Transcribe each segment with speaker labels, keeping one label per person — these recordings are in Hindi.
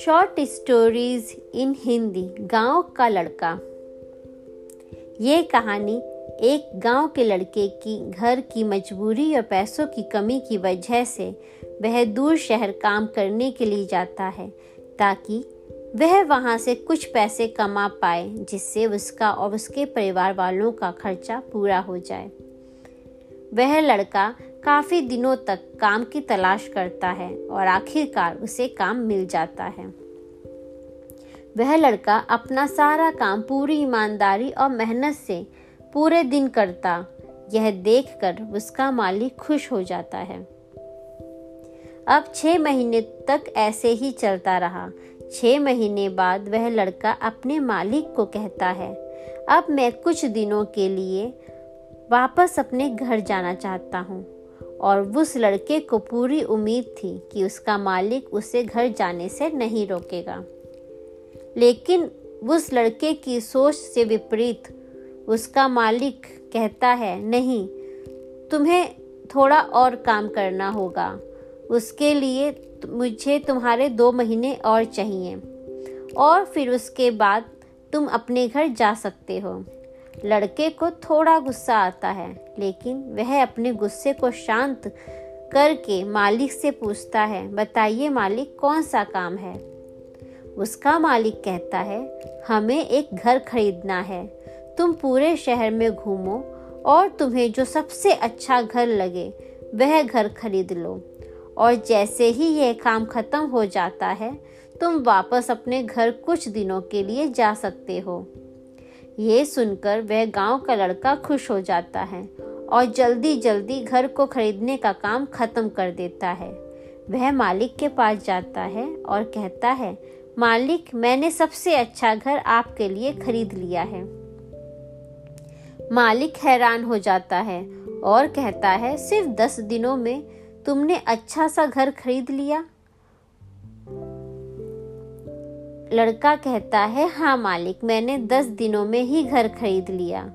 Speaker 1: शॉर्ट स्टोरीज इन हिंदी गाँव का लड़का। ये कहानी एक गाँव के लड़के की घर की मजबूरी और पैसों की कमी की वजह से वह दूर शहर काम करने के लिए जाता है, ताकि वह वहाँ से कुछ पैसे कमा पाए, जिससे उसका और उसके परिवार वालों का खर्चा पूरा हो जाए। वह लड़का काफ़ी दिनों तक काम की तलाश करता है और आखिरकार उसे काम मिल जाता है। वह लड़का अपना सारा काम पूरी ईमानदारी और मेहनत से पूरे दिन करता। यह देखकर उसका मालिक खुश हो जाता है। अब छह महीने तक ऐसे ही चलता रहा। छह महीने बाद वह लड़का अपने मालिक को कहता है, अब मैं कुछ दिनों के लिए वापस अपने घर जाना चाहता हूँ। और उस लड़के को पूरी उम्मीद थी कि उसका मालिक उसे घर जाने से नहीं रोकेगा। लेकिन उस लड़के की सोच से विपरीत उसका मालिक कहता है, नहीं, तुम्हें थोड़ा और काम करना होगा। उसके लिए मुझे तुम्हारे दो महीने और चाहिए। और फिर उसके बाद तुम अपने घर जा सकते हो लड़के को थोड़ा गुस्सा आता है। लेकिन वह अपने गुस्से को शांत करके मालिक से पूछता है, बताइए मालिक, कौन सा काम है? उसका मालिक कहता है, हमें एक घर खरीदना है। तुम पूरे शहर में घूमो और तुम्हें जो सबसे अच्छा घर लगे, वह घर खरीद लो। और जैसे ही यह काम खत्म हो जाता है, तुम वापस अपने घर कुछ दिनों के लिए जा सकते हो। ये सुनकर वह गाँव का लड़का खुश हो जाता है और जल्दी जल्दी घर को खरीदने का काम खत्म कर देता है। वह मालिक के पास जाता है और कहता है, मालिक, मैंने सबसे अच्छा घर आपके लिए खरीद लिया है। मालिक हैरान हो जाता है और कहता है, सिर्फ़ दस दिनों में तुमने अच्छा सा घर खरीद लिया? लड़का कहता है हाँ मालिक, मैंने दस दिनों में ही घर खरीद लिया।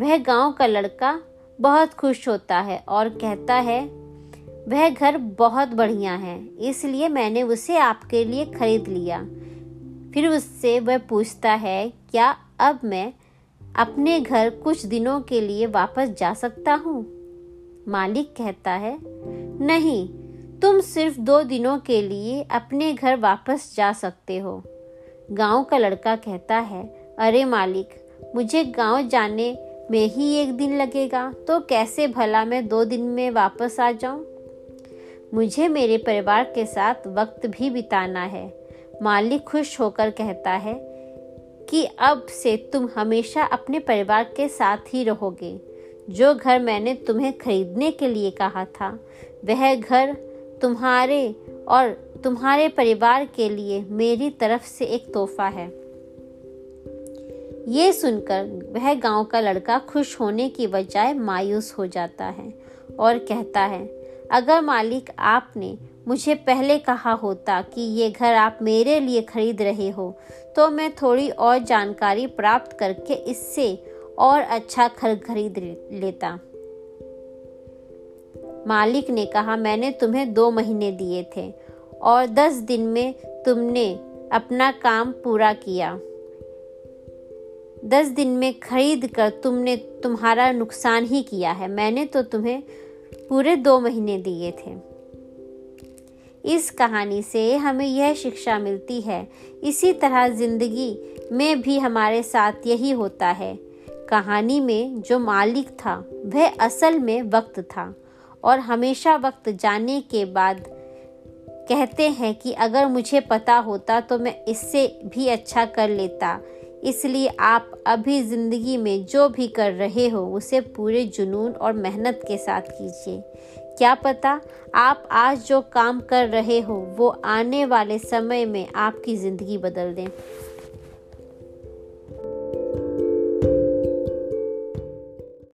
Speaker 1: वह गाँव का लड़का बहुत खुश होता है और कहता है, वह घर बहुत बढ़िया है, इसलिए मैंने उसे आपके लिए खरीद लिया। फिर उससे वह पूछता है, क्या अब मैं अपने घर कुछ दिनों के लिए वापस जा सकता हूँ? मालिक कहता है, नहीं, तुम सिर्फ़ दो दिनों के लिए अपने घर वापस जा सकते हो। गाँव का लड़का कहता है, अरे मालिक, मुझे गाँव जाने में ही एक दिन लगेगा तो कैसे भला मैं दो दिन में वापस आ जाऊँ? मुझे मेरे परिवार के साथ वक्त भी बिताना है। मालिक खुश होकर कहता है कि अब से तुम हमेशा अपने परिवार के साथ ही रहोगे। जो घर मैंने तुम्हें खरीदने के लिए कहा था, वह घर तुम्हारे और तुम्हारे परिवार के लिए मेरी तरफ़ से एक तोहफा है। ये सुनकर वह गाँव का लड़का खुश होने की बजाय मायूस हो जाता है और कहता है, अगर मालिक आपने मुझे पहले कहा होता कि ये घर आप मेरे लिए खरीद रहे हो तो मैं थोड़ी और जानकारी प्राप्त करके इससे और अच्छा घर खरीद लेता। मालिक ने कहा, मैंने तुम्हें दो महीने दिए थे और दस दिन में तुमने अपना काम पूरा किया। दस दिन में खरीद कर तुमने तुम्हारा नुकसान ही किया है। मैंने तो तुम्हें पूरे दो महीने दिए थे। इस कहानी से हमें यह शिक्षा मिलती है। इसी तरह ज़िंदगी में भी हमारे साथ यही होता है। कहानी में जो मालिक था, वह असल में वक्त था और हमेशा वक्त जाने के बाद कहते हैं कि अगर मुझे पता होता तो मैं इससे भी अच्छा कर लेता। इसलिए आप अभी ज़िंदगी में जो भी कर रहे हो, उसे पूरे जुनून और मेहनत के साथ कीजिए। क्या पता आप आज जो काम कर रहे हो, वो आने वाले समय में आपकी ज़िंदगी बदल दें।